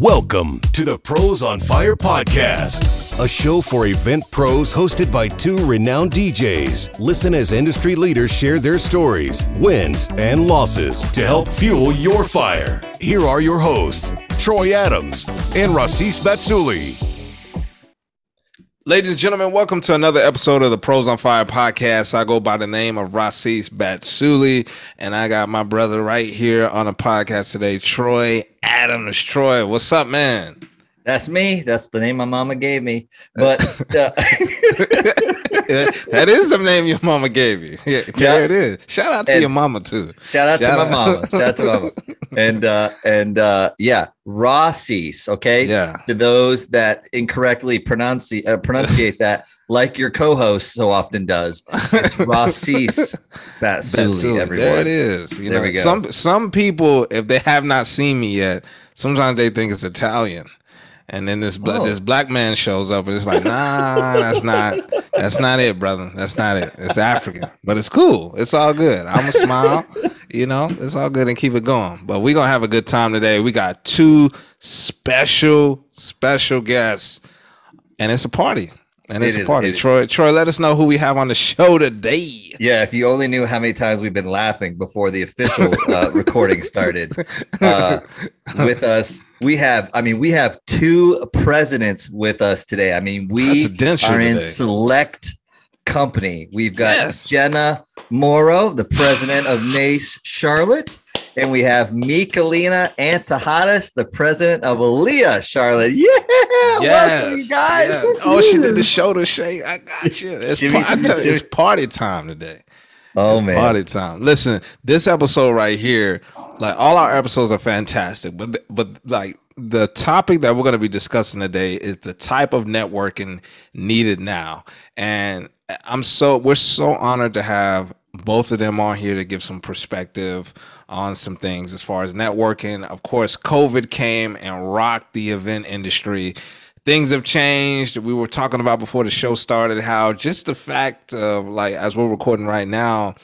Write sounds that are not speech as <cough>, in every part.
Welcome to the Pros on Fire podcast, a show for event pros hosted by two renowned DJs. Listen as industry leaders share their stories, wins, and losses to help fuel your fire. Here are your hosts, Troy Adams and Rasis Batsuli. Ladies and gentlemen, welcome to another episode of the Pros on Fire podcast. I go by the name of Rasis Batsuli, and I got my brother right here on the podcast today, Troy Adams. Troy, what's up, man? That's me. That's the name my mama gave me. But <laughs> uh, <laughs> that is the name your mama gave you. Yeah, there Yeah. it is. Shout out to And- your mama too. shout out Shout to out. my mama. Shout out to mama. <laughs> And uh and uh yeah, Rossies, okay? Yeah. To those that incorrectly pronounce uh, pronunciate that like your co-host so often does. It's Rossies Batsuli, Batsuli. everyone. There it is. You There know, we go. some some people, if they have not seen me yet, sometimes they think it's Italian. And then this bla- Oh. this black man shows up and it's like, nah, that's not that's not it, brother. That's not it. It's African. But it's cool. It's all good. I'm gonna smile. You know, it's all good and keep it going. But we're gonna have a good time today. We got two special, special guests, and it's a party. And it's It a party. it. Troy, Troy, let us know who we have on the show today. Yeah, if you only knew how many times we've been laughing before the official uh, <laughs> recording started. Uh, with us, we have, I mean, we have two presidents with us today. I mean, we are in today. select company. We've got Yes. Jenna Morrow, the president of NACE Charlotte, and we have Michaelina Antahades, the president of ILEA Charlotte. Yeah, welcome, you guys. yes. Oh, she did the shoulder shake. I got you. <laughs> It's, Jimmy- par- I tell you, it's <laughs> party time today. Oh It's man, party time. Listen, this episode right here, like all our episodes are fantastic, but but like the topic that we're going to be discussing today is the type of networking needed now, and uh, I'm so we're so honored to have both of them on here to give some perspective on some things as far as networking. Of course, COVID came and rocked the event industry things have changed. We were talking about before the show started how just the fact of like as we're recording right now,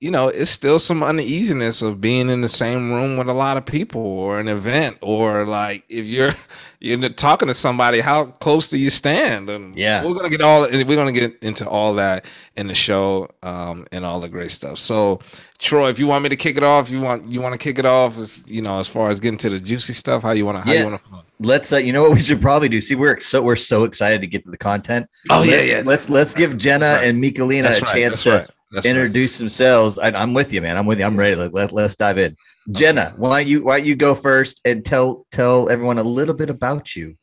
you know, it's still some uneasiness of being in the same room with a lot of people or an event or like if you're <laughs> you're talking to somebody, how close do you stand? And Yeah. we're gonna get all we're gonna get into all that in the show um, and all the great stuff. So, Troy, if you want me to kick it off, you want you want to kick it off, as, you know, as far as getting to the juicy stuff, how you want to how Yeah. you want to. let's uh, you know what we should probably do see we're so we're so excited to get to the content Oh, yeah, let's, yeah. let's let's give jenna Right. and Michaelina That's a right, chance that's to right, that's right. introduce themselves I, i'm with you man i'm with you i'm ready let, let, let's dive in uh-huh. jenna why don't you why don't you go first and tell tell everyone a little bit about you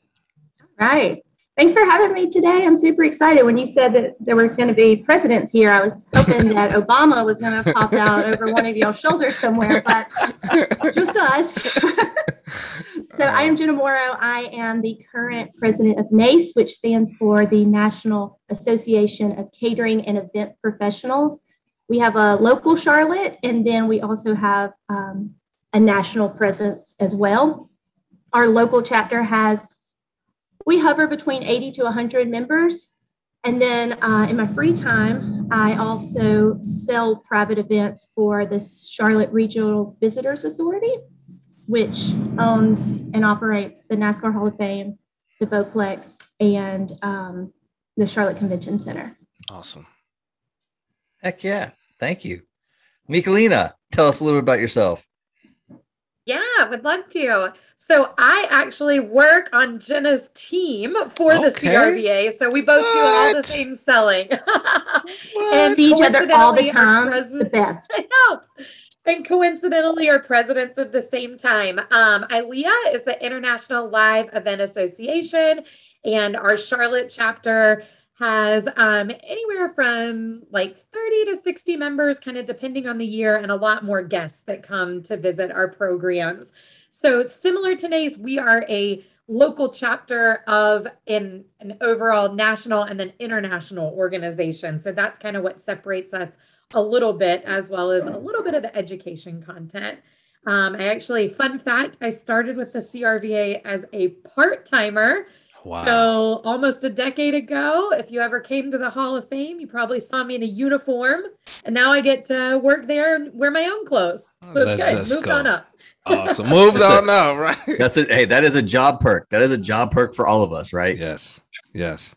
Right. Thanks for having me today. I'm super excited. When you said that there was going to be presidents here, I was hoping that <laughs> Obama was going to pop out over one of y'all's shoulders somewhere, but just us. <laughs> so I am Jenna Morrow. I am the current president of NACE, which stands for the National Association of Catering and Event Professionals. We have a local Charlotte, and then we also have um, a national presence as well. Our local chapter has we hover between 80 to 100 members. And then uh, in my free time, I also sell private events for the Charlotte Regional Visitors Authority, which owns and operates the NASCAR Hall of Fame, the Bowplex, and um, the Charlotte Convention Center. Awesome. heck yeah thank you Michaelina tell us a little bit about yourself Yeah, would love to. So I actually work on Jenna's team for the CRVA. So we both do all the same selling. <laughs> And see each other all the time. It's the best. <laughs> I know. And coincidentally, are presidents at the same time. Um, ILEA is the International Live Event Association, and our Charlotte chapter has um, anywhere from like 30 to 60 members, kind of depending on the year, and a lot more guests that come to visit our programs. So, similar to NACE, we are a local chapter of an, an overall national and then international organization. So, that's kind of what separates us a little bit, as well as a little bit of the education content. Um, I actually, fun fact, I started with the CRVA as a part timer. Wow. So almost a decade ago, if you ever came to the Hall of Fame, you probably saw me in a uniform, and now I get to work there and wear my own clothes. So it's Let good. Moved go. on up. Awesome. <laughs> Moved on up, right? That's it. hey, that is a job perk. That is a job perk for all of us, right? Yes. Yes.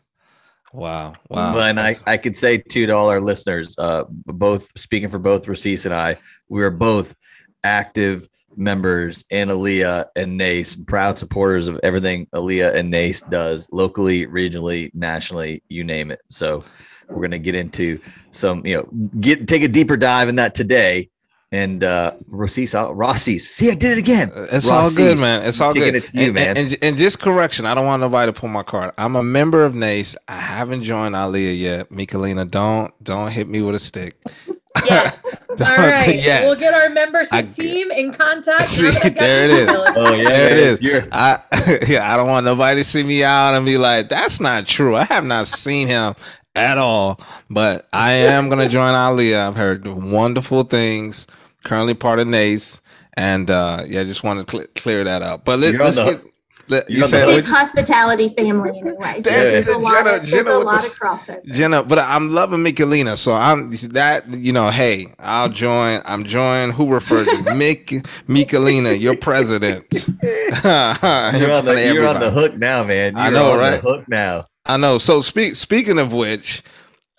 Wow. Wow. But and I, I could say too to all our listeners, uh, both speaking for both Racis and I, we are both active members in ILEA and NACE, proud supporters of everything ILEA and NACE does locally, regionally, nationally, you name it. So we're gonna get into some, you know, get take a deeper dive in that today. And uh Racis, Rossi's. See, I did it again. It's all good, man. It's all Kicking good. it to you, and, man. And, and just correction, I don't want nobody to pull my card. I'm a member of NACE. I haven't joined ILEA yet. Mikalina, don't don't hit me with a stick. Yes. <laughs> All right. yeah. We'll get our membership I- team in contact. <laughs> See, Now that I got there it you, is. Phyllis. Oh yeah, There it is. You're, I <laughs> yeah, I don't want nobody to see me out and be like, that's not true. I have not seen him at all. But I am gonna join ILEA. I've heard wonderful things. Currently part of NACE. And uh yeah, I just want to cl- clear that up. But let, You're on let's get let, you're you said hook. Big hospitality family anyway. <laughs> That's There's the a lot Jenna- of, Jenna a with lot the- of crossover. Jenna, but I'm loving Michaelina, so I'm that you know. Hey, I'll join. I'm join. Who referred you, <laughs> Mick Michaelina, your president. <laughs> you're on the, you're on the hook now, man. You're I know, on right? The hook now. I know. So speak. Speaking of which,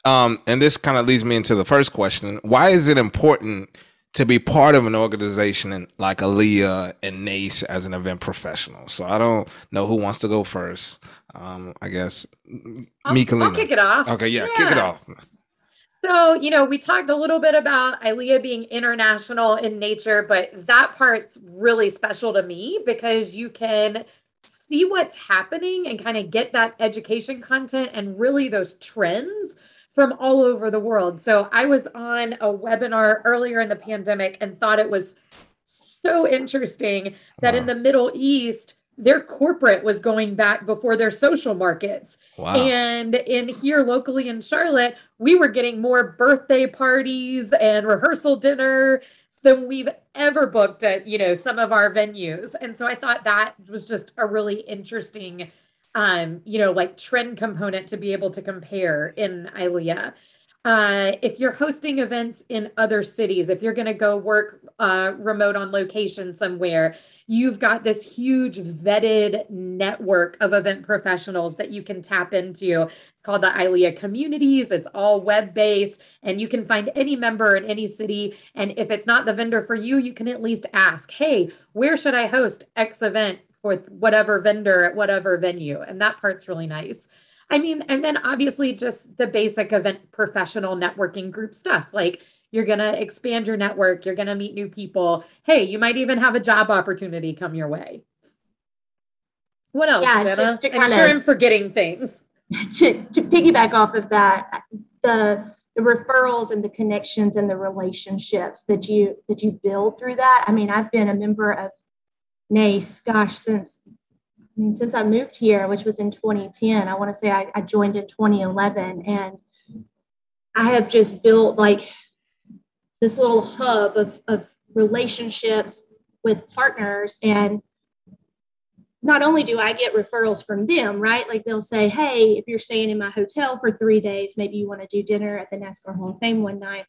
um, and this kind of leads me into the first question: Why is it important to be part of an organization and like ILEA and NACE as an event professional? So I don't know who wants to go first. Um, I guess I'll, I'll kick it off. Okay, yeah, kick it off. So, you know, we talked a little bit about ILEA being international in nature, but that part's really special to me because you can see what's happening and kind of get that education content and really those trends from all over the world. So, I was on a webinar earlier in the pandemic and thought it was so interesting that in the Middle East, their corporate was going back before their social markets. Wow. And in here locally in Charlotte, we were getting more birthday parties and rehearsal dinner than we've ever booked at, you know, some of our venues. And so I thought that was just a really interesting um, you know, like trend component to be able to compare in ILEA. Uh, if you're hosting events in other cities, if you're going to go work uh, remote on location somewhere, you've got this huge vetted network of event professionals that you can tap into. It's called the ILEA communities. It's all web based, and you can find any member in any city. And if it's not the vendor for you, you can at least ask, hey, where should I host X event for whatever vendor at whatever venue? And that part's really nice. I mean, and then obviously just the basic event professional networking group stuff. Like you're going to expand your network, you're going to meet new people. Hey, you might even have a job opportunity come your way. What else, Yeah, Jenna? just to I'm kinda- sure I'm forgetting things. <laughs> to, to piggyback off of that, the the referrals and the connections and the relationships that you that you build through that. I mean, I've been a member of NACE, gosh, since I mean, since I moved here, which was in 2010. I want to say I, I joined in 2011, and I have just built like this little hub of, of relationships with partners and not only do I get referrals from them, right? Like they'll say, hey, if you're staying in my hotel for three days, maybe you want to do dinner at the NASCAR Hall of Fame one night.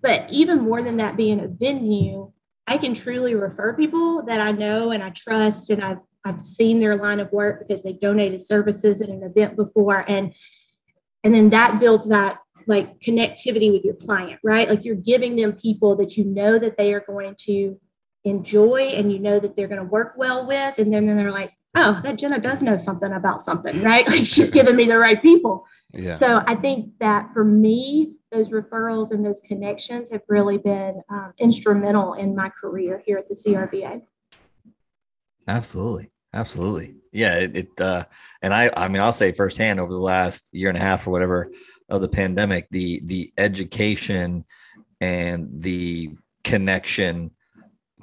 But even more than that being a venue, I can truly refer people that I know and I trust and I've I've seen their line of work because they've donated services at an event before. And and then that builds that like connectivity with your client, right? Like you're giving them people that you know that they are going to enjoy and you know that they're going to work well with. And then, then they're like, oh, that Jenna does know something about something, right? <laughs> Like she's giving me the right people. Yeah. So I think that for me, those referrals and those connections have really been um, instrumental in my career here at the CRVA. Absolutely. Absolutely. Yeah. It, it uh, and I, I mean, I'll say firsthand over the last year and a half or whatever of the pandemic, the, the education and the connection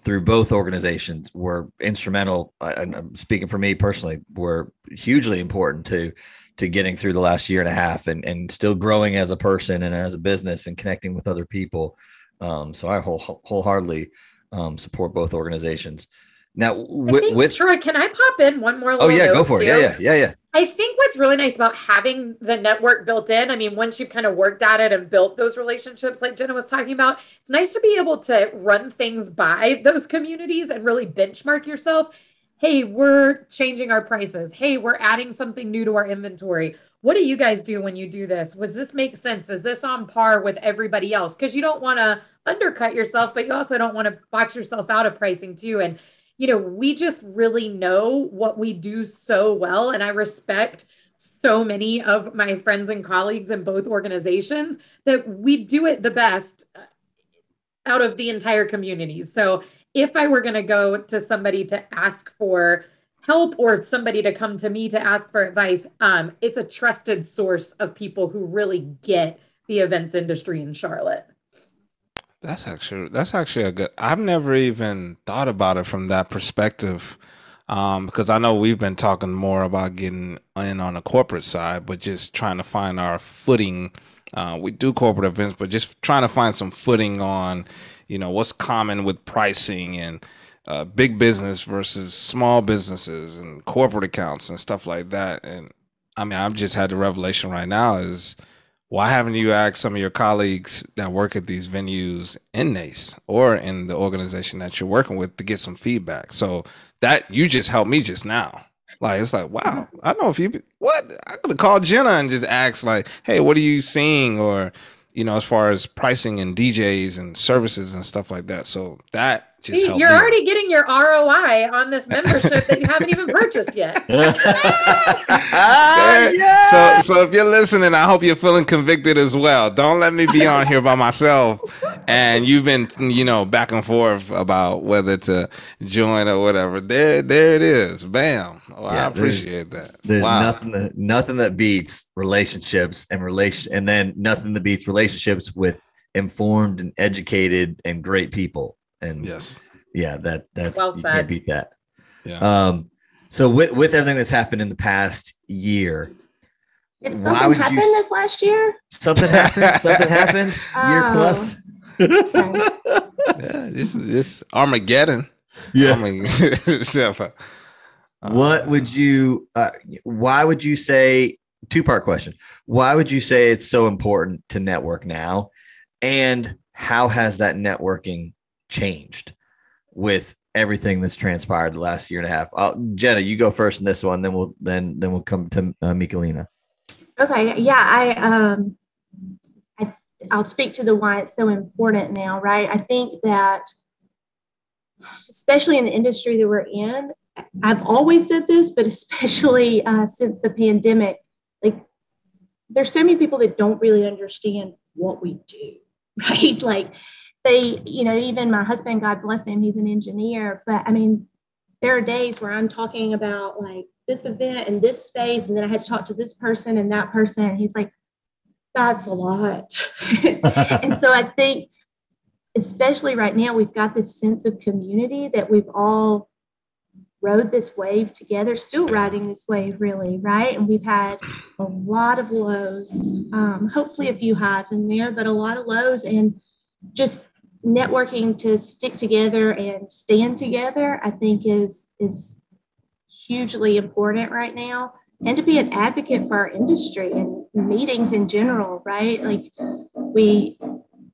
through both organizations were instrumental. And I'm speaking for me personally, were hugely important to, to getting through the last year and a half and, and still growing as a person and as a business and connecting with other people. Um, so I whole, wholeheartedly um, support both organizations. Now, with, with Troy, can I pop in one more Oh yeah, go for it. Yeah, yeah, yeah, yeah. I think what's really nice about having the network built in, I mean, once you've kind of worked at it and built those relationships, like Jenna was talking about, it's nice to be able to run things by those communities and really benchmark yourself. Hey, we're changing our prices. Hey, we're adding something new to our inventory. What do you guys do when you do this? Was this make sense? Is this on par with everybody else? Because you don't want to undercut yourself, but you also don't want to box yourself out of pricing too. And you know, we just really know what we do so well. And I respect so many of my friends and colleagues in both organizations that we do it the best out of the entire community. So if I were going to go to somebody to ask for help or somebody to come to me to ask for advice, um, it's a trusted source of people who really get the events industry in Charlotte. That's actually that's actually a good. I've never even thought about it from that perspective, um, because I know we've been talking more about getting in on the corporate side, but just trying to find our footing. Uh, we do corporate events, but just trying to find some footing on, you know, what's common with pricing and uh, big business versus small businesses and corporate accounts and stuff like that. And I mean, I've just had the revelation right now is why haven't you asked some of your colleagues that work at these venues in NACE or in the organization that you're working with to get some feedback? So that you just helped me just now. Like it's like, wow, I know if you what I could have called Jenna and just asked like, hey, what are you seeing? Or, you know, as far as pricing and DJs and services and stuff like that. So that just you're me. already getting your ROI on this membership that you haven't even purchased yet. <laughs> So, so if you're listening, I hope you're feeling convicted as well. Don't let me be on here by myself, and you've been, you know, back and forth about whether to join or whatever. There, there it is. Bam. Oh, yeah, I appreciate there's, that. There's wow. nothing that nothing that beats relationships and relation, and then nothing that beats relationships with informed and educated and great people. And yes, yeah, that that's well you can't beat that. Yeah. Um. So with with everything that's happened in the past year, did something happen you, this last year? Something happened. something happened. Year oh. plus. <laughs> yeah, this this Armageddon. Yeah. Armageddon. <laughs> what would you? Uh, why would you say? Two part question. Why would you say it's so important to network now? And how has that networking changed with everything that's transpired the last year and a half. I'll, Jenna, you go first in this one, then we'll then then we'll come to uh. Okay, yeah, I um, I I'll speak to the why it's so important now, right? I think that especially in the industry that we're in, I've always said this, but <laughs> especially uh, since the pandemic, like there's so many people that don't really understand what we do, <laughs> right? Like they, you know, even my husband, God bless him, he's an engineer. But I mean, there are days where I'm talking about like this event and this space, and then I had to talk to this person and that person. He's like, that's a lot. <laughs> and so I think, especially right now, we've got this sense of community that we've all rode this wave together, still riding this wave, really, right? And we've had a lot of lows, um, hopefully a few highs in there, but a lot of lows. And just networking to stick together and stand together, I think is is hugely important right now. And to be an advocate for our industry and meetings in general, right? Like we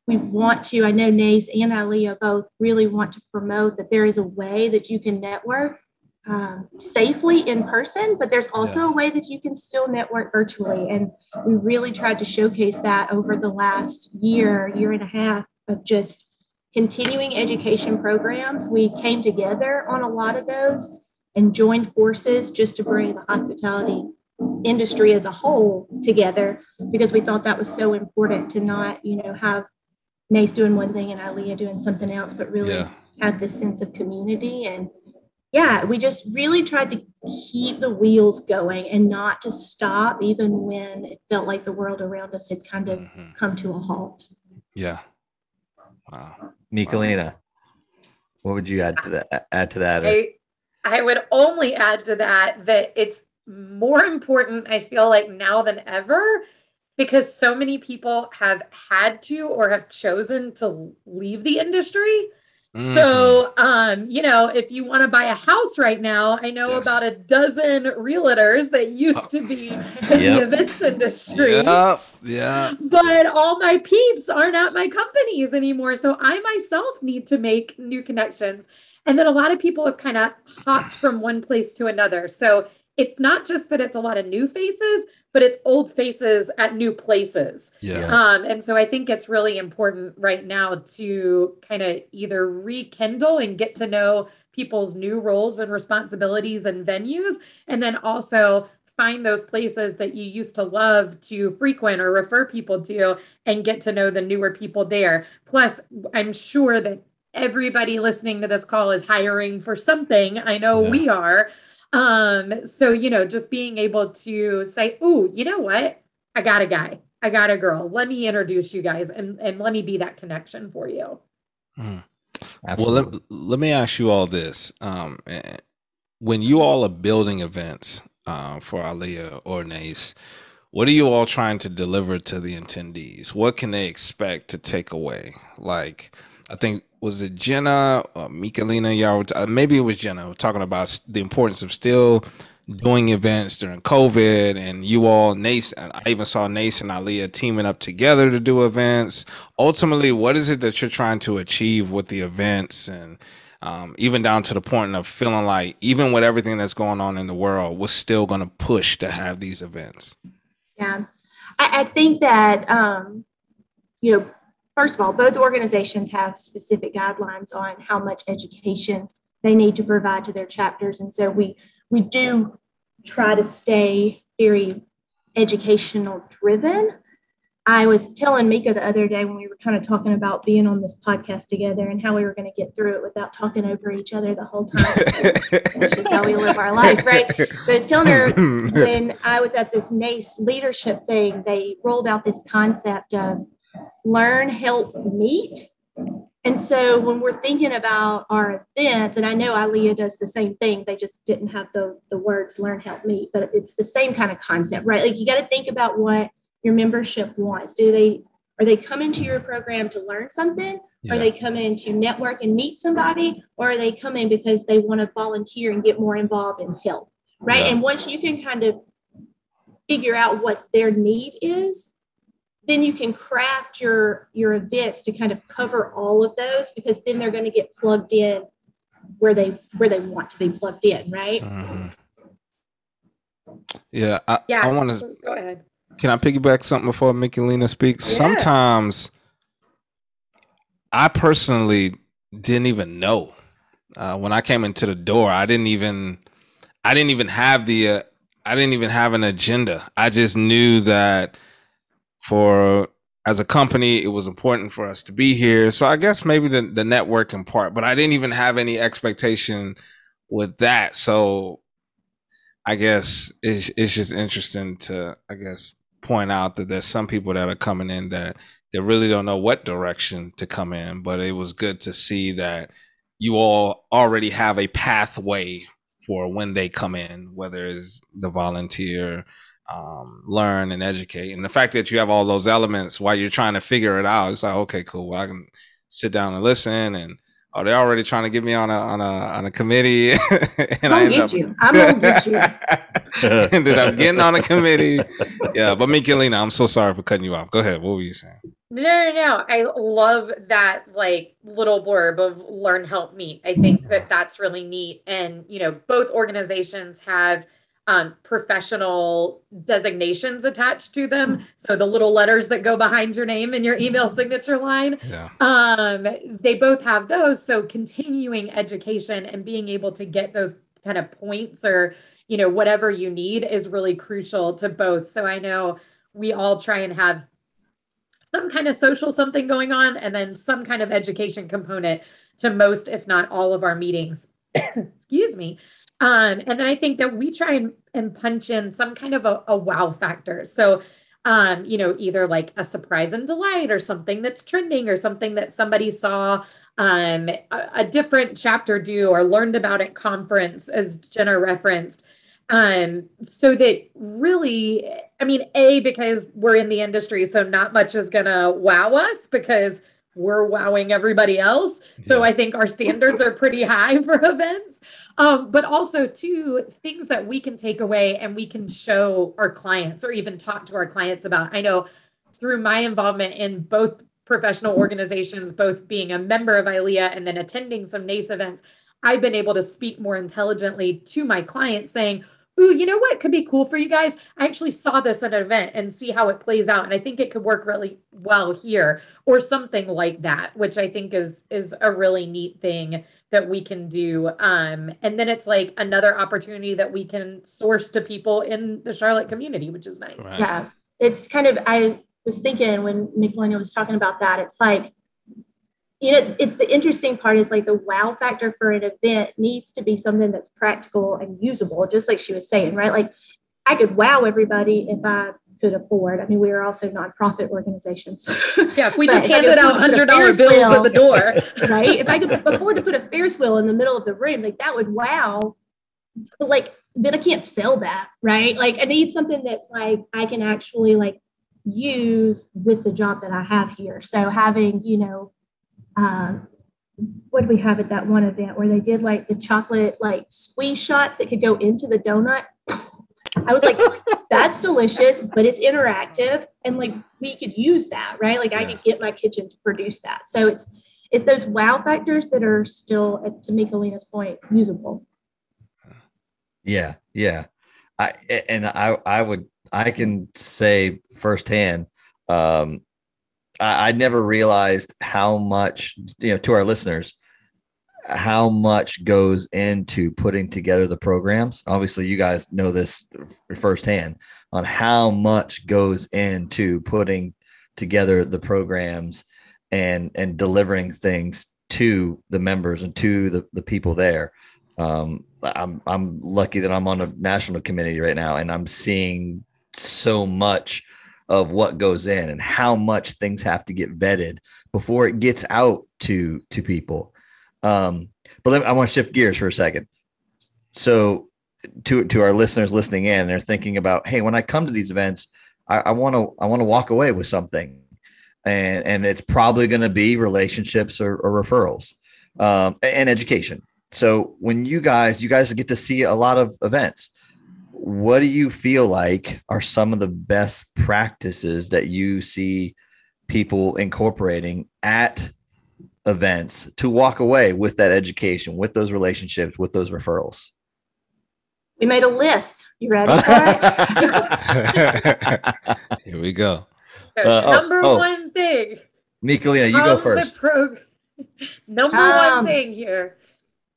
we want to, I know NACE and ILEA both really want to promote that there is a way that you can network um, safely in person, but there's also yeah. a way that you can still network virtually. And we really tried to showcase that over the last year, year and a half of just continuing education programs. We came together on a lot of those and joined forces just to bring the hospitality industry as a whole together because we thought that was so important to not, you know, have NACE doing one thing and ILEA doing something else, but really yeah. have this sense of community. And yeah, we just really tried to keep the wheels going and not to stop even when it felt like the world around us had kind of mm-hmm. come to a halt. Yeah. Wow. Michaelina, what would you add to that? Add to that? Or? I, I would only add to that that it's more important, I feel like now than ever, because so many people have had to or have chosen to leave the industry. Mm-hmm. So, um, you know, if you want to buy a house right now, I know yes. about a dozen realtors that used to be in yep. the events industry. Yeah, yeah. But all my peeps aren't at my companies anymore. So I myself need to make new connections. And then a lot of people have kind of hopped from one place to another. So it's not just that it's a lot of new faces, but it's old faces at new places. Yeah. Um, and so I think it's really important right now to kind of either rekindle and get to know people's new roles and responsibilities and venues, and then also find those places that you used to love to frequent or refer people to and get to know the newer people there. Plus, I'm sure that everybody listening to this call is hiring for something. I know yeah. we are. Um, so you know, just being able to say, "Oh, you know what? I got a guy. I got a girl. Let me introduce you guys and and let me be that connection for you." Mm. Well, let, let me ask you all this. Um, when you all are building events uh, for ILEA or NACE, what are you all trying to deliver to the attendees? What can they expect to take away? Like, I think was it Jenna or Michaelina? Y'all, uh, maybe it was Jenna talking about the importance of still doing events during COVID, and you all, NACE, I even saw NACE and ILEA teaming up together to do events. Ultimately, what is it that you're trying to achieve with the events, and um, even down to the point of feeling like, even with everything that's going on in the world, we're still going to push to have these events. Yeah, I, I think that um, you know first of all, both organizations have specific guidelines on how much education they need to provide to their chapters. And so we we do try to stay very educational driven. I was telling Mika the other day when we were kind of talking about being on this podcast together and how we were going to get through it without talking over each other the whole time. <laughs> That's just how we live our life, right? But I was telling her <laughs> when I was at this NACE leadership thing, they rolled out this concept of learn, help, meet. And so when we're thinking about our events, and I know ILEA does the same thing, they just didn't have the, the words learn, help, meet, but it's the same kind of concept, right? Like you got to think about what your membership wants. Do they are they coming to your program to learn something? Yeah. Are they coming to network and meet somebody? Or are they coming because they want to volunteer and get more involved and help? Right. Yeah. And once you can kind of figure out what their need is, then you can craft your your events to kind of cover all of those because then they're going to get plugged in where they where they want to be plugged in right? Mm-hmm. yeah I, yeah i want to go ahead. Can i piggyback something before Michaelina speaks yeah. sometimes i personally didn't even know. Uh, when i came into the door i didn't even i didn't even have the uh, i didn't even have an agenda. I just knew that for as a company, it was important for us to be here. So I guess maybe the, the networking part, but I didn't even have any expectation with that. So I guess it's, it's just interesting to, I guess, point out that there's some people that are coming in that they really don't know what direction to come in, but it was good to see that you all already have a pathway for when they come in, whether it's the volunteer, um, learn and educate. And the fact that you have all those elements while you're trying to figure it out, it's like, okay, cool. Well, I can sit down and listen and oh, they're already trying to get me on a on a on a committee, <laughs> and I end up you. I'm gonna get you. <laughs> ended up getting on a committee. Yeah, but Michaelina, I'm so sorry for cutting you off. Go ahead. What were you saying? No, no, no. I love that like little blurb of learn, help, meet. I think that that's really neat. And you know, both organizations have um, professional designations attached to them. So the little letters that go behind your name and your email signature line. Yeah. Um, they both have those. So continuing education and being able to get those kind of points or you know whatever you need is really crucial to both. So I know we all try and have some kind of social something going on and then some kind of education component to most if not all of our meetings <coughs> excuse me um, and then I think that we try and, and punch in some kind of a, a wow factor. So, um, you know, either like a surprise and delight or something that's trending or something that somebody saw um, a, a different chapter do or learned about at conference, as Jenna referenced. Um, so that really, I mean, A, because we're in the industry, so not much is gonna wow us because we're wowing everybody else. So I think our standards are pretty high <laughs> for events. Um, but also too things that we can take away and we can show our clients or even talk to our clients about. I know through my involvement in both professional organizations, both being a member of ILEA and then attending some NACE events, I've been able to speak more intelligently to my clients saying, Ooh, you know what could be cool for you guys? I actually saw this at an event and see how it plays out. And I think it could work really well here or something like that, which I think is is a really neat thing that we can do. Um, and then it's like another opportunity that we can source to people in the Charlotte community, which is nice. Right. Yeah, it's kind of, I was thinking when Michaelina was talking about that, it's like, you know, it, the interesting part is like the wow factor for an event needs to be something that's practical and usable, just like she was saying, right? Like I could wow everybody if I could afford. I mean, we are also nonprofit organizations. <laughs> Yeah, if we just handed out hundred dollar bills wheel- at the door. <laughs> right? If I could afford to put a Ferris wheel in the middle of the room, like that would wow. But like then I can't sell that, right? Like I need something that's like I can actually like use with the job that I have here. So having, you know, um, what do we have at that one event where they did like the chocolate like squeeze shots that could go into the donut? <coughs> I was like, that's delicious, but it's interactive, and like we could use that, right? Like I could get my kitchen to produce that. So it's it's those wow factors that are still, uh, to Michaelina's point, usable. Yeah, yeah. I and I I would I can say firsthand, um, I, I never realized how much you know to our listeners how much goes into putting together the programs. Obviously, you guys know this firsthand on how much goes into putting together the programs and and delivering things to the members and to the, the people there um, I'm I'm lucky that I'm on a national committee right now, and I'm seeing so much of what goes in and how much things have to get vetted before it gets out to to people. Um, but let, I want to shift gears for a second. So, to to our listeners listening in, they're thinking about, hey, when I come to these events, I want to I want to walk away with something, and and it's probably going to be relationships or, or referrals um, and education. So when you guys, you guys get to see a lot of events. What do you feel like are some of the best practices that you see people incorporating at events to walk away with that education, with those relationships, with those referrals? We made a list. You ready for it? <laughs> Here we go. So Uh, oh, number oh. one thing. Michaelina, you go first. Pro- number Um, one thing here.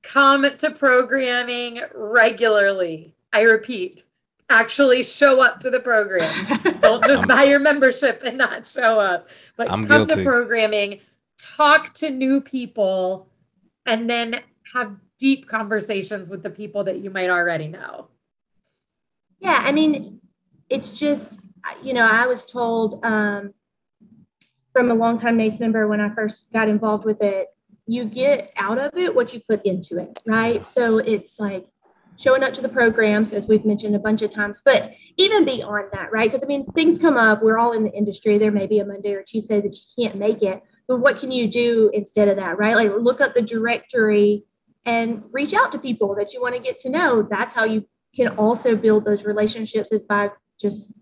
Come to programming regularly. I repeat, actually show up to the program. <laughs> Don't just buy your membership and not show up. But I'm come guilty. to programming, talk to new people, and then have deep conversations with the people that you might already know. Yeah, I mean, it's just, you know, I was told um, from a longtime NACE member when I first got involved with it, you get out of it what you put into it, right? So it's like showing up to the programs, as we've mentioned a bunch of times, but even beyond that, right? Because I mean, things come up, we're all in the industry. There may be a Monday or Tuesday that you can't make it, but what can you do instead of that, right? Like look up the directory and reach out to people that you want to get to know. That's how you can also build those relationships is by just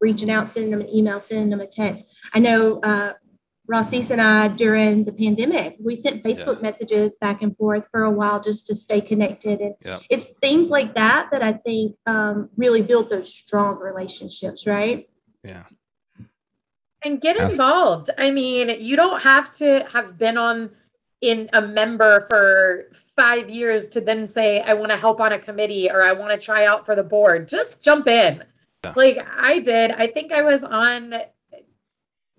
reaching out, sending them an email, sending them a text. I know uh, Rossis and I during the pandemic, we sent Facebook messages back and forth for a while just to stay connected. And Yeah. it's things like that that I think um, really build those strong relationships, right? Yeah. and get involved. I mean, you don't have to have been on in a member for five years to then say, I want to help on a committee or I want to try out for the board. Just jump in. Yeah. Like I did. I think I was on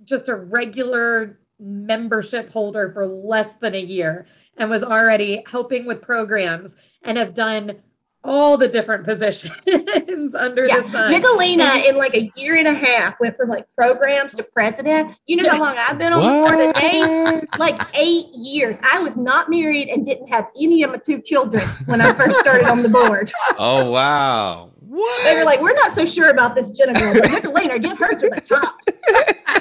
just a regular membership holder for less than a year and was already helping with programs and have done all the different <laughs> positions under Yeah, the sun. Michaelina in like a year and a half went from like programs to president. You know how long I've been on the board? Like eight years. I was not married and didn't have any of my two children when I first started on the board. <laughs> Oh wow. What? They were like, we're not so sure about this Jenna girl, but Michaelina, get her to the top. <laughs>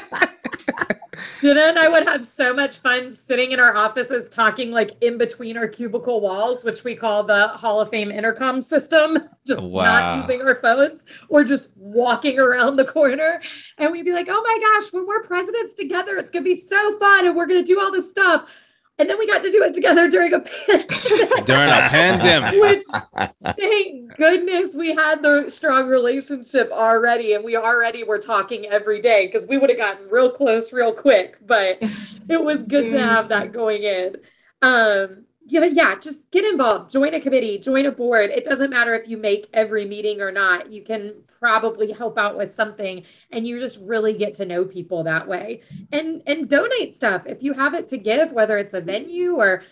Jenna and I would have so much fun sitting in our offices talking like in between our cubicle walls, which we call the Hall of Fame intercom system, <laughs> just Wow. not using our phones or just walking around the corner. And we'd be like, oh my gosh, when we're presidents together, it's going to be so fun and we're going to do all this stuff. And then we got to do it together during a pandemic. During a <laughs> pandemic. Which <laughs> thank goodness we had the strong relationship already and we already were talking every day because we would have gotten real close real quick but it was good to have that going in um yeah yeah just get involved. Join a committee join a board. It doesn't matter if you make every meeting or not. You can probably help out with something and you just really get to know people that way. And and donate stuff. If you have it to give whether it's a venue or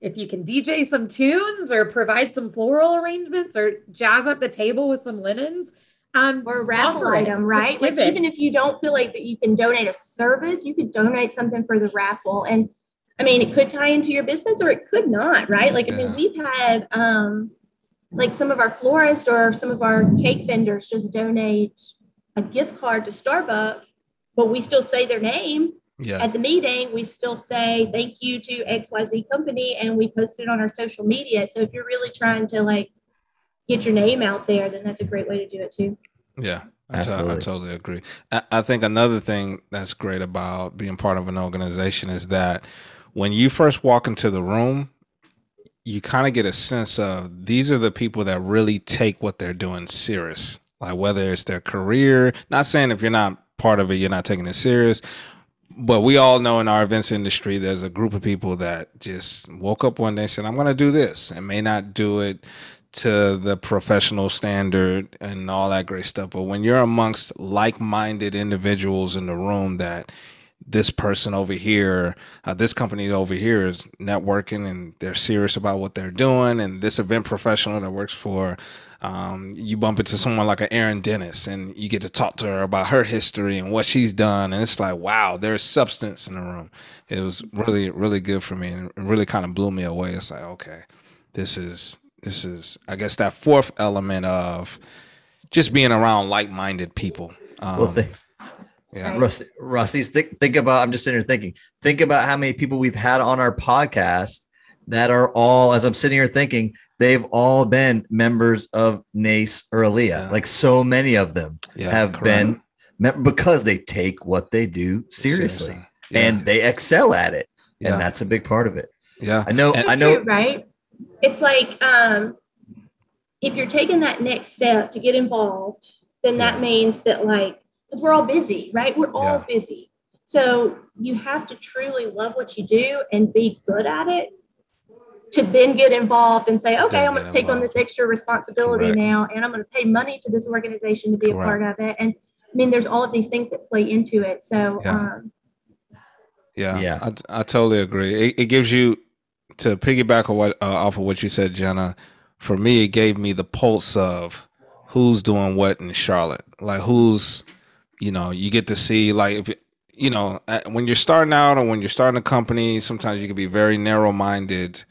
if you can DJ some tunes or provide some floral arrangements or jazz up the table with some linens, um, or raffle item, right? Like even if you don't feel like that you can donate a service, you could donate something for the raffle. And I mean, it could tie into your business or it could not, right? Like I mean, we've had um like some of our florists or some of our cake vendors just donate a gift card to Starbucks, but we still say their name Yeah. at the meeting. We still say thank you to XYZ company and we post it on our social media. So if you're really trying to like get your name out there, then that's a great way to do it too. Yeah, I, to- I Absolutely. totally agree. I, I think another thing that's great about being part of an organization is that when you first walk into the room, you kind of get a sense of these are the people that really take what they're doing serious. Like whether it's their career, not saying if you're not part of it, you're not taking it serious. But we all know in our events industry, there's a group of people that just woke up one day and said, I'm going to do this and may not do it to the professional standard and all that great stuff. But when you're amongst like minded individuals in the room that this person over here, uh, this company over here is networking and they're serious about what they're doing, and this event professional that works for, um, you bump into someone like an Erin Dennis and you get to talk to her about her history and what she's done. And it's like, wow, there's substance in the room. It was really, really good for me and really kind of blew me away. It's like, okay, this is this is I guess that fourth element of just being around like-minded people. Um, Well, think, yeah, Rusty, Rusty's think, think about. I'm just sitting here thinking. Think about how many people we've had on our podcast that are all, as I'm sitting here thinking, they've all been members of NACE or ILEA. Yeah. Like so many of them yeah, have correct. been because they take what they do seriously, Yeah, and they excel at it, yeah, and that's a big part of it. yeah, I know. And- I know. Too, right? It's like um, if you're taking that next step to get involved, then that Yeah. means that like because we're all busy, right? We're all Yeah. busy, so you have to truly love what you do and be good at it to then get involved and say, okay, Then I'm going to take on this extra responsibility Correct. now, and I'm going to pay money to this organization to be a part of it. And I mean, there's all of these things that play into it. So Yeah. um, yeah, Yeah. I, I totally agree. It, it gives you to piggyback on what uh, off of what you said, Jenna. For me, it gave me the pulse of who's doing what in Charlotte. Like who's, you know, you get to see like if you know when you're starting out or when you're starting a company, sometimes you can be very narrow minded.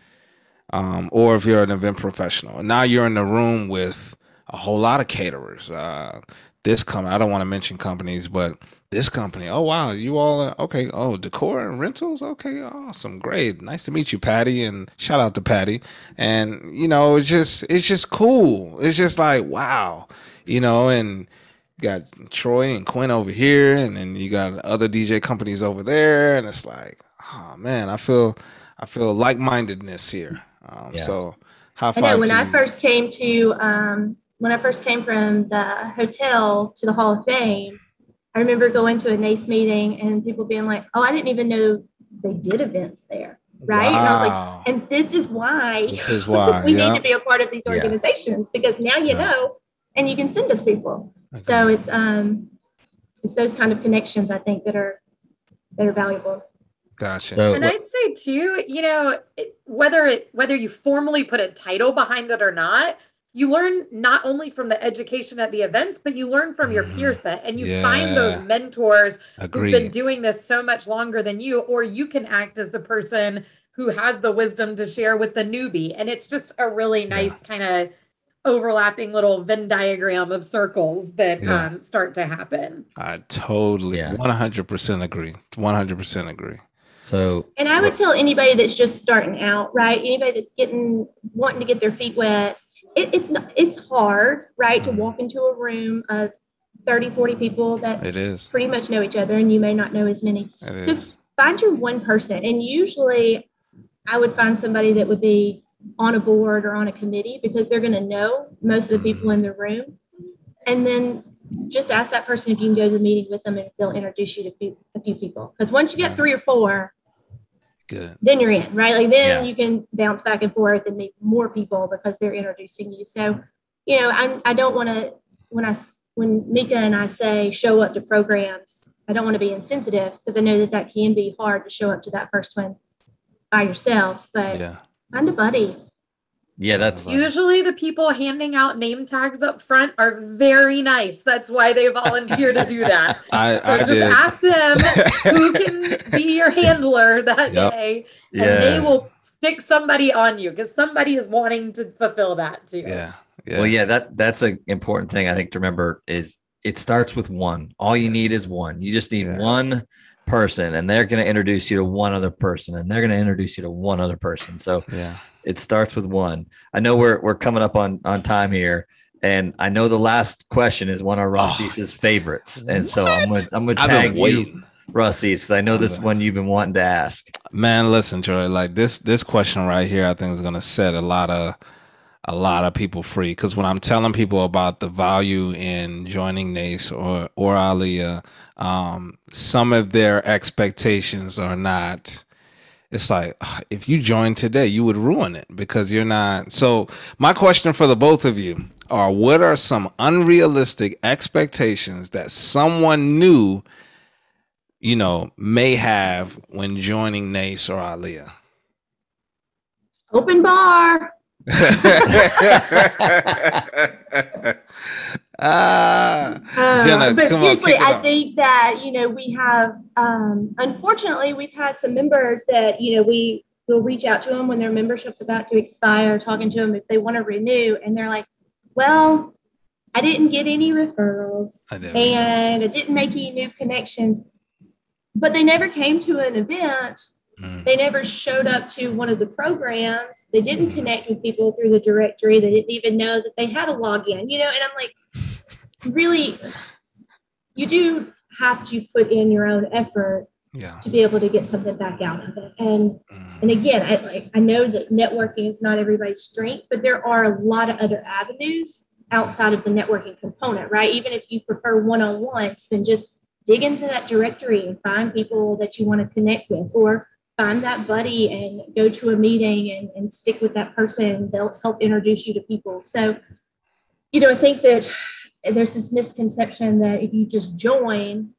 Um, or if you're an event professional, now you're in the room with a whole lot of caterers. Uh, this company, I don't want to mention companies, but this company, oh wow, you all are, okay. Oh, decor and rentals, okay, awesome, great, nice to meet you, Patty, and shout out to Patty. And you know, it's just it's just cool. It's just like wow, you know, and got Troy and Quinn over here, and then you got other DJ companies over there, and it's like, oh man, I feel I feel like mindedness here. Um, Yeah. So high I know when I you. first came to um, when I first came from the hotel to the Hall of Fame, I remember going to a NACE meeting and people being like, "Oh, I didn't even know they did events there." Right? And I was like, and this is why this is <laughs> why. we yeah. need to be a part of these Yeah. organizations because now you Yeah. know and you can send us people. So it's um it's those kind of connections I think that are that are valuable. gotcha. So And I'd say too, you know, it- whether it whether you formally put a title behind it or not, you learn not only from the education at the events, but you learn from your peer Mhm. set and you find those mentors who've been doing this so much longer than you, or you can act as the person who has the wisdom to share with the newbie. And it's just a really Yeah. nice kind of overlapping little Venn diagram of circles that Yeah. um, start to happen. I totally Yeah. 100% agree. 100% agree. So And I would tell anybody that's just starting out, right? Anybody that's getting wanting to get their feet wet, it, it's not it's hard, right? To Mhm. walk into a room of 30, 40 people that It is. pretty much know each other and you may not know as many. It So is. find your one person. And usually I would find somebody that would be on a board or on a committee because they're going to know most of the people in the room. And then just ask that person if you can go to the meeting with them and they'll introduce you to few, a few people. Because once you get three or four, Good. then you're in, right? Like then Yeah. you can bounce back and forth and meet more people because they're introducing you. So, you know, I'm, I don't want to, when I, when Mika and I say show up to programs, I don't want to be insensitive because I know that that can be hard to show up to that first one by yourself, but Yeah. Find a buddy. yeah, that's Usually, the people handing out name tags up front are very nice. That's why they volunteer to do that. <laughs> I, So I just did. ask them <laughs> who can be your handler that Yep. day, and they will stick somebody on you because somebody is wanting to fulfill that too. yeah. Yeah. Well, yeah, that that's an important thing I think to remember is it starts with one. All you need is one. You just need Yeah. one person, and they're going to introduce you to one other person, and they're going to introduce you to one other person. So Yeah. it starts with one. I know we're we're coming up on on time here, and I know the last question is one of ah. Rossi's favorites, and so I'm gonna I'm gonna tag you. Rossi's, because I know this one you've been wanting to ask. Man, listen, Joy, like this this question right here, I think is gonna set a lot of a lot of people free. Cause when I'm telling people about the value in joining NACE or or ILEA, um, some of their expectations are not it's like if you join today, you would ruin it because you're not. So, my question for the both of you are what are some unrealistic expectations that someone new, you know, may have when joining NACE or ILEA? Open bar. <laughs> Uh, Jenna, but on, seriously, kick I think that you know we have. Um, unfortunately, we've had some members that you know we will reach out to them when their membership's about to expire, talking to them if they want to renew, and they're like, "Well, I didn't get any referrals, I and I didn't make any new connections." But they never came to an event. Mm, They never showed up to one of the programs. They didn't connect with people through the directory. They didn't even know that they had a login, you know, and I'm like, really, you do have to put in your own effort yeah. to be able to get something back out of it. And Mm, and again, I like I know that networking is not everybody's strength, but there are a lot of other avenues outside of the networking component, right? Even if you prefer one-on-ones, then just dig into that directory and find people that you want to connect with or find that buddy and go to a meeting and, and stick with that person. They'll help introduce you to people. So, you know, I think that there's this misconception that if you just join,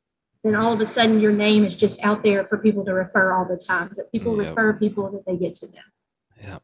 then all of a sudden your name is just out there for people to refer all the time. That people Yep. refer people that they get to know. Yeah.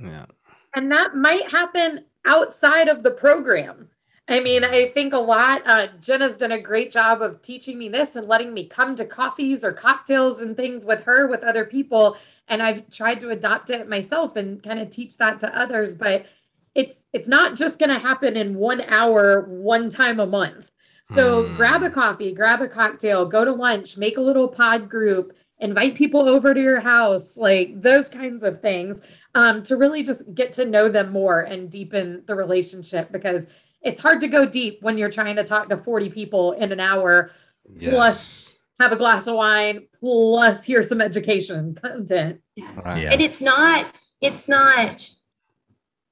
Yeah. And that might happen outside of the program. I mean, I think a lot. Uh, Jenna's done a great job of teaching me this and letting me come to coffees or cocktails and things with her, with other people. And I've tried to adopt it myself and kind of teach that to others. But it's it's not just going to happen in one hour, one time a month. So Mm. grab a coffee, grab a cocktail, go to lunch, make a little pod group, invite people over to your house, like those kinds of things um, to really just get to know them more and deepen the relationship because it's hard to go deep when you're trying to talk to 40 people in an hour, Yes. have a glass of wine, plus hear some education content. Right. Yeah. And it's not, it's not,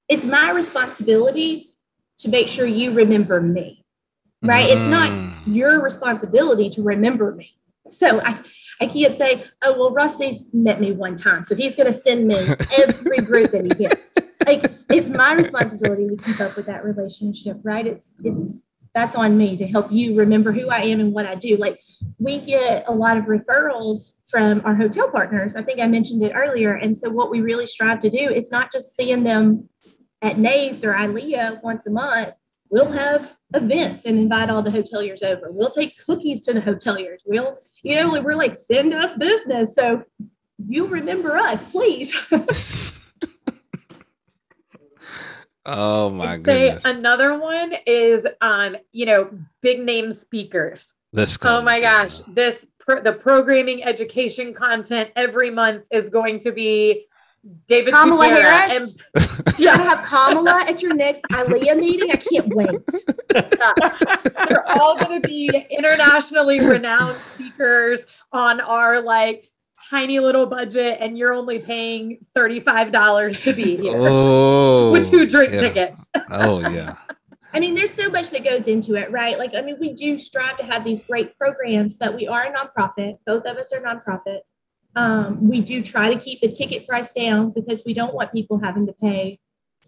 it's my responsibility to make sure you remember me, right? It's not Mm. your responsibility to remember me. So I, I can't say, oh, well, Rusty's met me one time. So he's going to send me <laughs> every group that he gets. Like, it's my responsibility to keep up with that relationship, right? It's, it's, that's on me to help you remember who I am and what I do. Like, we get a lot of referrals from our hotel partners. I think I mentioned it earlier. And so, what we really strive to do, it's not just seeing them at NACE or ILEA once a month. We'll have events and invite all the hoteliers over. We'll take cookies to the hoteliers. We'll, you know, we're like, send us business. So, you remember us, please. <laughs> Oh my I'd say goodness. another one is um, you know, big name speakers. Let's go. Oh my gosh, that. this pro- the programming education content every month is going to be David Kamala Gutierrez Harris? and <laughs> You're gonna have Kamala at your next ILEA meeting. I can't wait. <laughs> they're all going to be internationally renowned speakers on our like tiny little budget, and you're only paying thirty five dollars to be here Oh, with two drink yeah. tickets. <laughs> Oh yeah. I mean, there's so much that goes into it, right? Like, I mean, we do strive to have these great programs, but we are a nonprofit. Both of us are nonprofits. Um, we do try to keep the ticket price down because we don't want people having to pay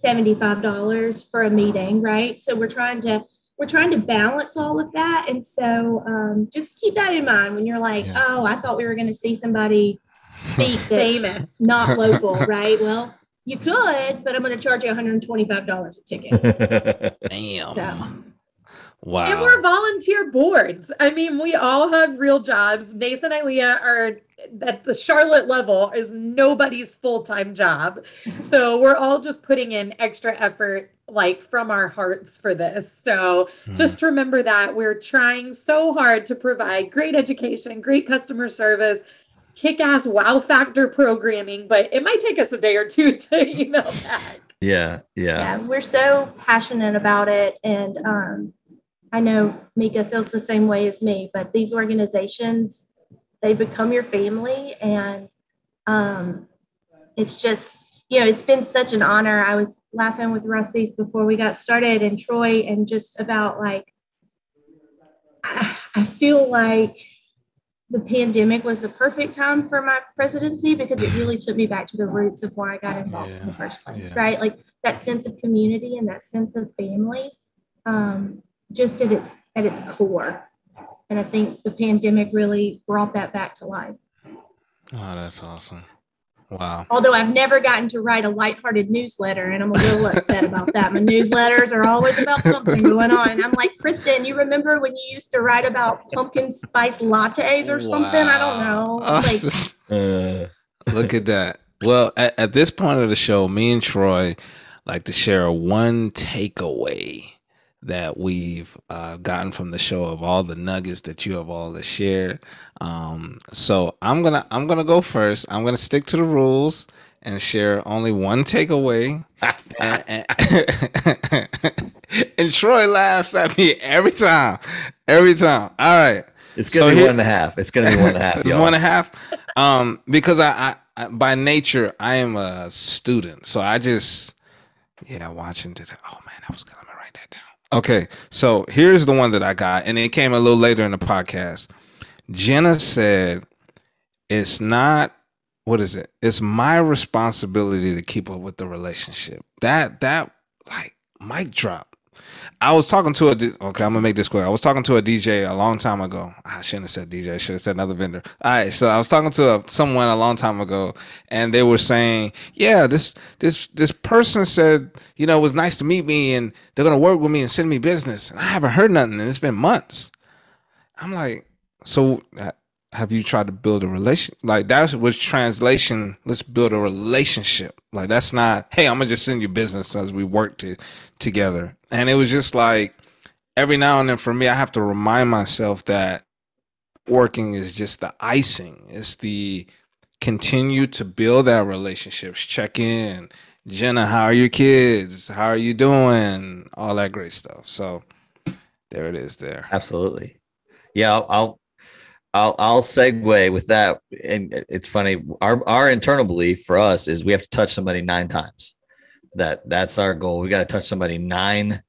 $75 for a meeting, right? So we're trying to we're trying to balance all of that. And so um, just keep that in mind when you're like, Yeah. oh, I thought we were going to see somebody speak <laughs> that's Famous. not <laughs> local, right? Well, you could, but I'm going to charge you $125 a ticket. <laughs> Damn. So. Wow. And we're volunteer boards. I mean, we all have real jobs. NACE and ILEA are at the Charlotte level is nobody's full-time job. <laughs> So we're all just putting in extra effort like from our hearts for this. So Hmm. just remember that we're trying so hard to provide great education, great customer service, kick-ass wow factor programming, but it might take us a day or two to <laughs> email <laughs> back. yeah, yeah. yeah, we're so passionate about it. And um, I know Mika feels the same way as me, but these organizations, they become your family. And um, it's just, you know, it's been such an honor. I was laughing with Rusty's before we got started and Troy, and just about like, I, I feel like the pandemic was the perfect time for my presidency because it really took me back to the roots of why I got involved in the first place, yeah. right? Like that sense of community and that sense of family, um, just at its at its core. And I think the pandemic really brought that back to life. Oh, that's awesome. Wow. Although I've never gotten to write a lighthearted newsletter, and I'm a little upset about that. My newsletters are always about something going on. And I'm like, Kristen, you remember when you used to write about pumpkin spice lattes or something? I don't know. Wow. Like, <laughs> Uh, Look at that. Well, at, at this point of the show, me and Troy like to share one takeaway that we've uh, gotten from the show of all the nuggets that you have all to share. Um, so I'm gonna I'm gonna go first. I'm gonna stick to the rules and share only one takeaway. <laughs> and, and- <laughs> and Troy laughs at me every time, every time. All right. it's gonna So be here- one and a half. It's gonna be one and a half, <laughs> y'all. One and a half, Um, because I, I, by nature, I am a student, so I just, yeah, watching. This, oh man, that was good. Let me write that down. Okay, so here's the one that I got, and it came a little later in the podcast. Jenna said, "It's not." What is it? It's my responsibility to keep up with the relationship. That that like mic drop. I was talking to a okay. I'm gonna make this quick. I was talking to a DJ a long time ago. Ah, I shouldn't have said DJ. I should have said another vendor. All right, so I was talking to a, someone a long time ago, and they were saying, "Yeah, this this this person said, you know, it was nice to meet me, and they're gonna work with me and send me business, and I haven't heard nothing, and it's been months." I'm like, so have you tried to build a relation? Like that was translation. Let's build a relationship. Like that's not, hey, I'm gonna just send you business as we work to together. And it was just like every now and then for me, I have to remind myself that working is just the icing. It's the continue to build that relationships, check in. Jenna, how are your kids? How are you doing? All that great stuff. So there it is there. Absolutely. Yeah, I'll, I'll I'll segue with that. And it's funny. Our our internal belief for us is we have to touch somebody nine times. That that's our goal. We got to touch somebody nine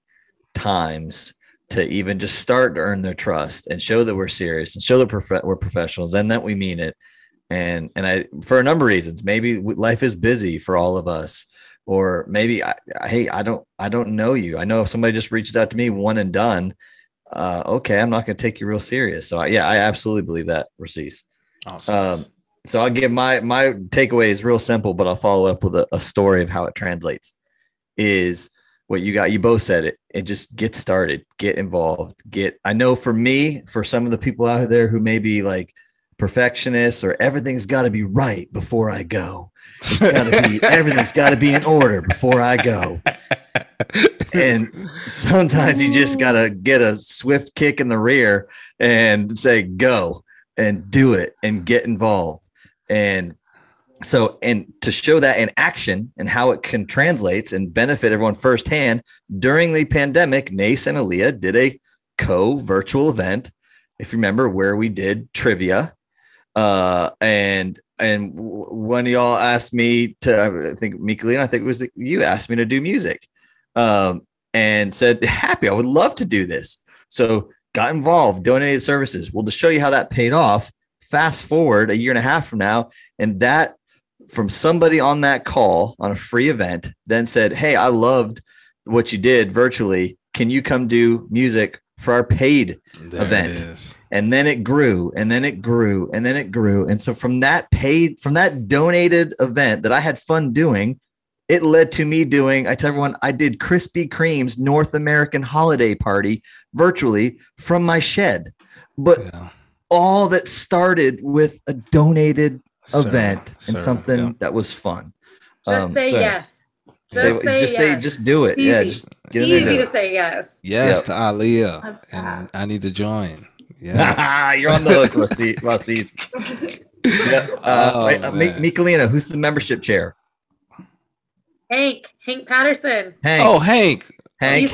times to even just start to earn their trust and show that we're serious and show that prof- we're professionals and that we mean it. And and I for a number of reasons, maybe life is busy for all of us, or maybe I, I- hey I don't I don't know you. I know if somebody just reaches out to me, one and done uh, okay, I'm not going to take you real serious. So I, yeah, I absolutely believe that, Racis. Awesome. Um, so I'll give my my takeaway is real simple, but I'll follow up with a, a story of how it translates. Is what you got? You both said it. And just get started, get involved, get. I know for me, for some of the people out there who may be like perfectionists or everything's got to be right before I go. It's got to be <laughs> everything's got to be in order before I go. and sometimes you just gotta get a swift kick in the rear and say go and do it and get involved and so and to show that in action and how it can translates and benefit everyone firsthand during the pandemic NACE and ILEA did a co-virtual event. If you remember where we did trivia uh and and when y'all asked me to i think Michaelina, i think it was you asked me to do music um and said happy i would love to do this. So got involved donated services. Well to show you how that paid off fast forward a year and a half from now and that from somebody on that call on a free event then said, Hey, I loved what you did virtually. Can you come do music for our paid there event? And then it grew and then it grew and then it grew. And so from that paid, from that donated event that I had fun doing, it led to me doing, I tell everyone, I did Krispy Kreme's North American holiday party virtually from my shed. But yeah. all that started with a donated event and something yeah. that was fun. Just um, say so yes. Just, say, say, just yes. say, just do it. Yeah, just get Easy in there. Easy to say yes. Yes yep. to ILEA, and I need to join. <laughs> Yeah, you're on the hook, Rasis. <laughs> <laughs> yeah. Uh, oh, wait, uh, Michaelina, who's the membership chair? Hank, Hank Patterson. Hank. Oh, Hank. Hank.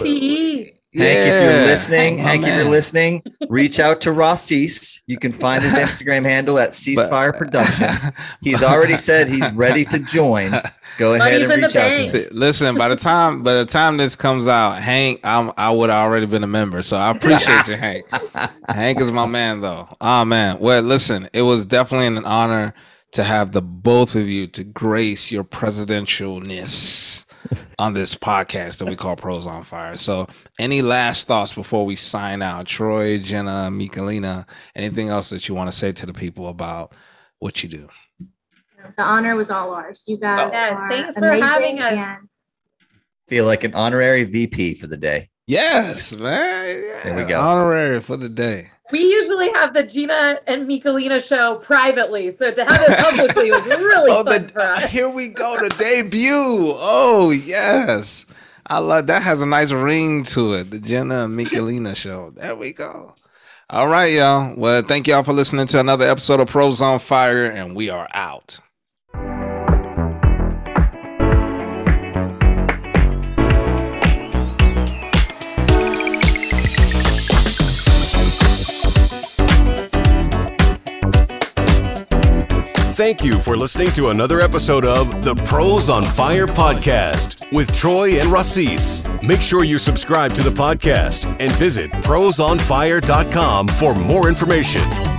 DCE. Hank, if you're listening, oh, Hank, if you're listening, reach out to Ross Cease. You can find his Instagram handle at Ceasefire Productions. He's already said he's ready to join. Go ahead and reach out. To Listen, by the time by the time this comes out, Hank, I'm, I would have already been a member. So I appreciate you, Hank. <laughs> Hank is my man, though. Oh man. Well, listen, it was definitely an honor to have the both of you to grace your presidentialness on this podcast that we call Pros on Fire. So, any last thoughts before we sign out? Troy, Jenna, Michaelina, anything else that you want to say to the people about what you do? The honor was all ours. You guys, oh. thanks for having us. Feel like an honorary VP for the day. Yes, man. Yeah. There we go. Honorary for the day. We usually have the Jenna and Michaelina show privately, so to have it publicly was really oh, fun the, for us. Here we go, the debut. Oh yes, I love that. Has a nice ring to it. The Jenna and Michaelina show. There we go. All right, y'all. Well, thank y'all for listening to another episode of Pros on Fire, and we are out. Thank you for listening to another episode of the Pros on Fire podcast with Troy and Rasis. Make sure you subscribe to the podcast and visit prosonfire.com for more information.